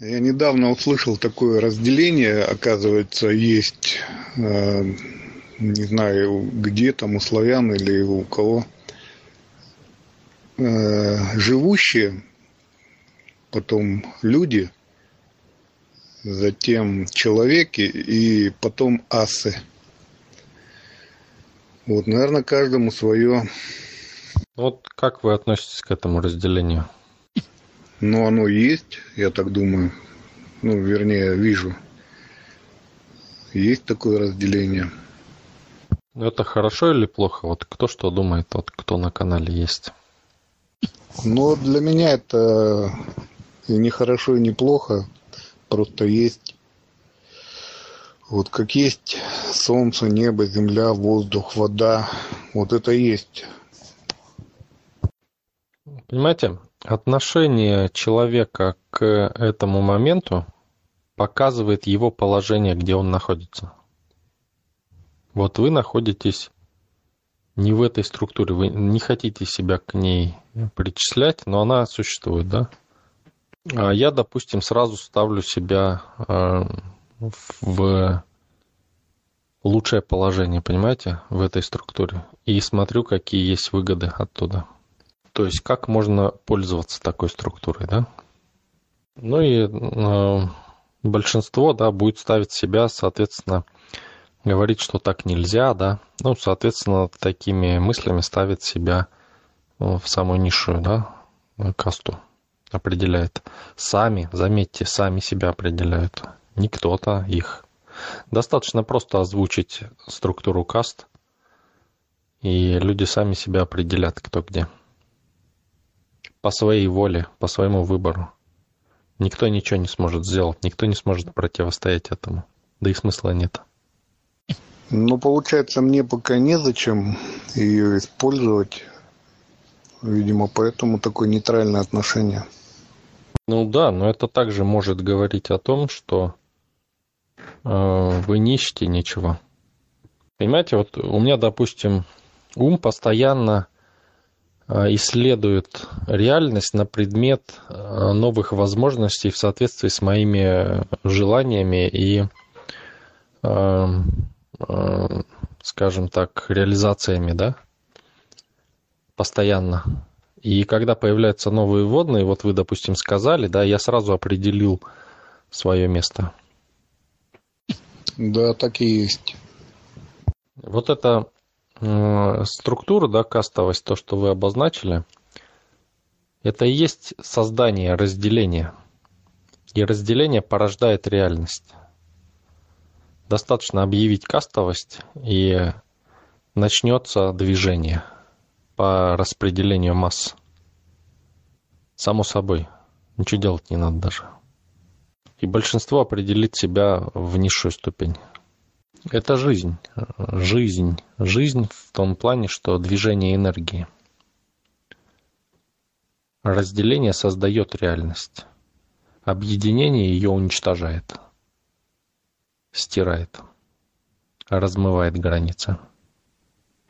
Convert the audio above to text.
Я недавно услышал такое разделение, оказывается, есть, э, не знаю, где там, у славян или у кого, э, живущие, потом люди, затем человеки и потом асы. Вот, наверное, каждому свое. Вот как вы относитесь к этому разделению? Ну, оно есть, я так думаю. Ну, вернее, вижу. Есть такое разделение. Это хорошо или плохо? Вот кто что думает, вот кто на канале есть? Ну, для меня это и не хорошо, и не плохо. Просто есть вот как есть солнце, небо, земля, воздух, вода. Вот это есть. Понимаете, отношение человека к этому моменту показывает его положение, где он находится. Вот вы находитесь не в этой структуре, вы не хотите себя к ней причислять, но она существует, да? А я, допустим, сразу ставлю себя э, в лучшее положение, понимаете, в этой структуре. И смотрю, какие есть выгоды оттуда. То есть, как можно пользоваться такой структурой, да? Ну и э, большинство, да, будет ставить себя, соответственно, говорить, что так нельзя, да. Ну, соответственно, такими мыслями ставит себя в самую низшую, да, касту определяет. Сами, заметьте, сами себя определяют. Не кто-то их. Достаточно просто озвучить структуру каст, и люди сами себя определят, кто где. По своей воле, по своему выбору. Никто ничего не сможет сделать, никто не сможет противостоять этому. Да и смысла нет. Ну, получается, мне пока незачем ее использовать. Видимо, поэтому такое нейтральное отношение. Ну да, но это также может говорить о том, что э, вы не ищете ничего. Понимаете, вот у меня, допустим, ум постоянно исследует реальность на предмет э, новых возможностей в соответствии с моими желаниями и, э, э, скажем так, реализациями, да, постоянно. И когда появляются новые водные, вот вы, допустим, сказали, да, я сразу определил свое место. Да, так и есть. Вот эта э, структура, да, кастовость, то, что вы обозначили, это и есть создание разделения. И разделение порождает реальность. Достаточно объявить кастовость, и начнется движение – по распределению масс. Само собой. Ничего делать не надо даже. И большинство определит себя в низшую ступень. Это жизнь. Жизнь. Жизнь в том плане, что движение энергии. Разделение создает реальность. Объединение ее уничтожает. Стирает. Размывает границы.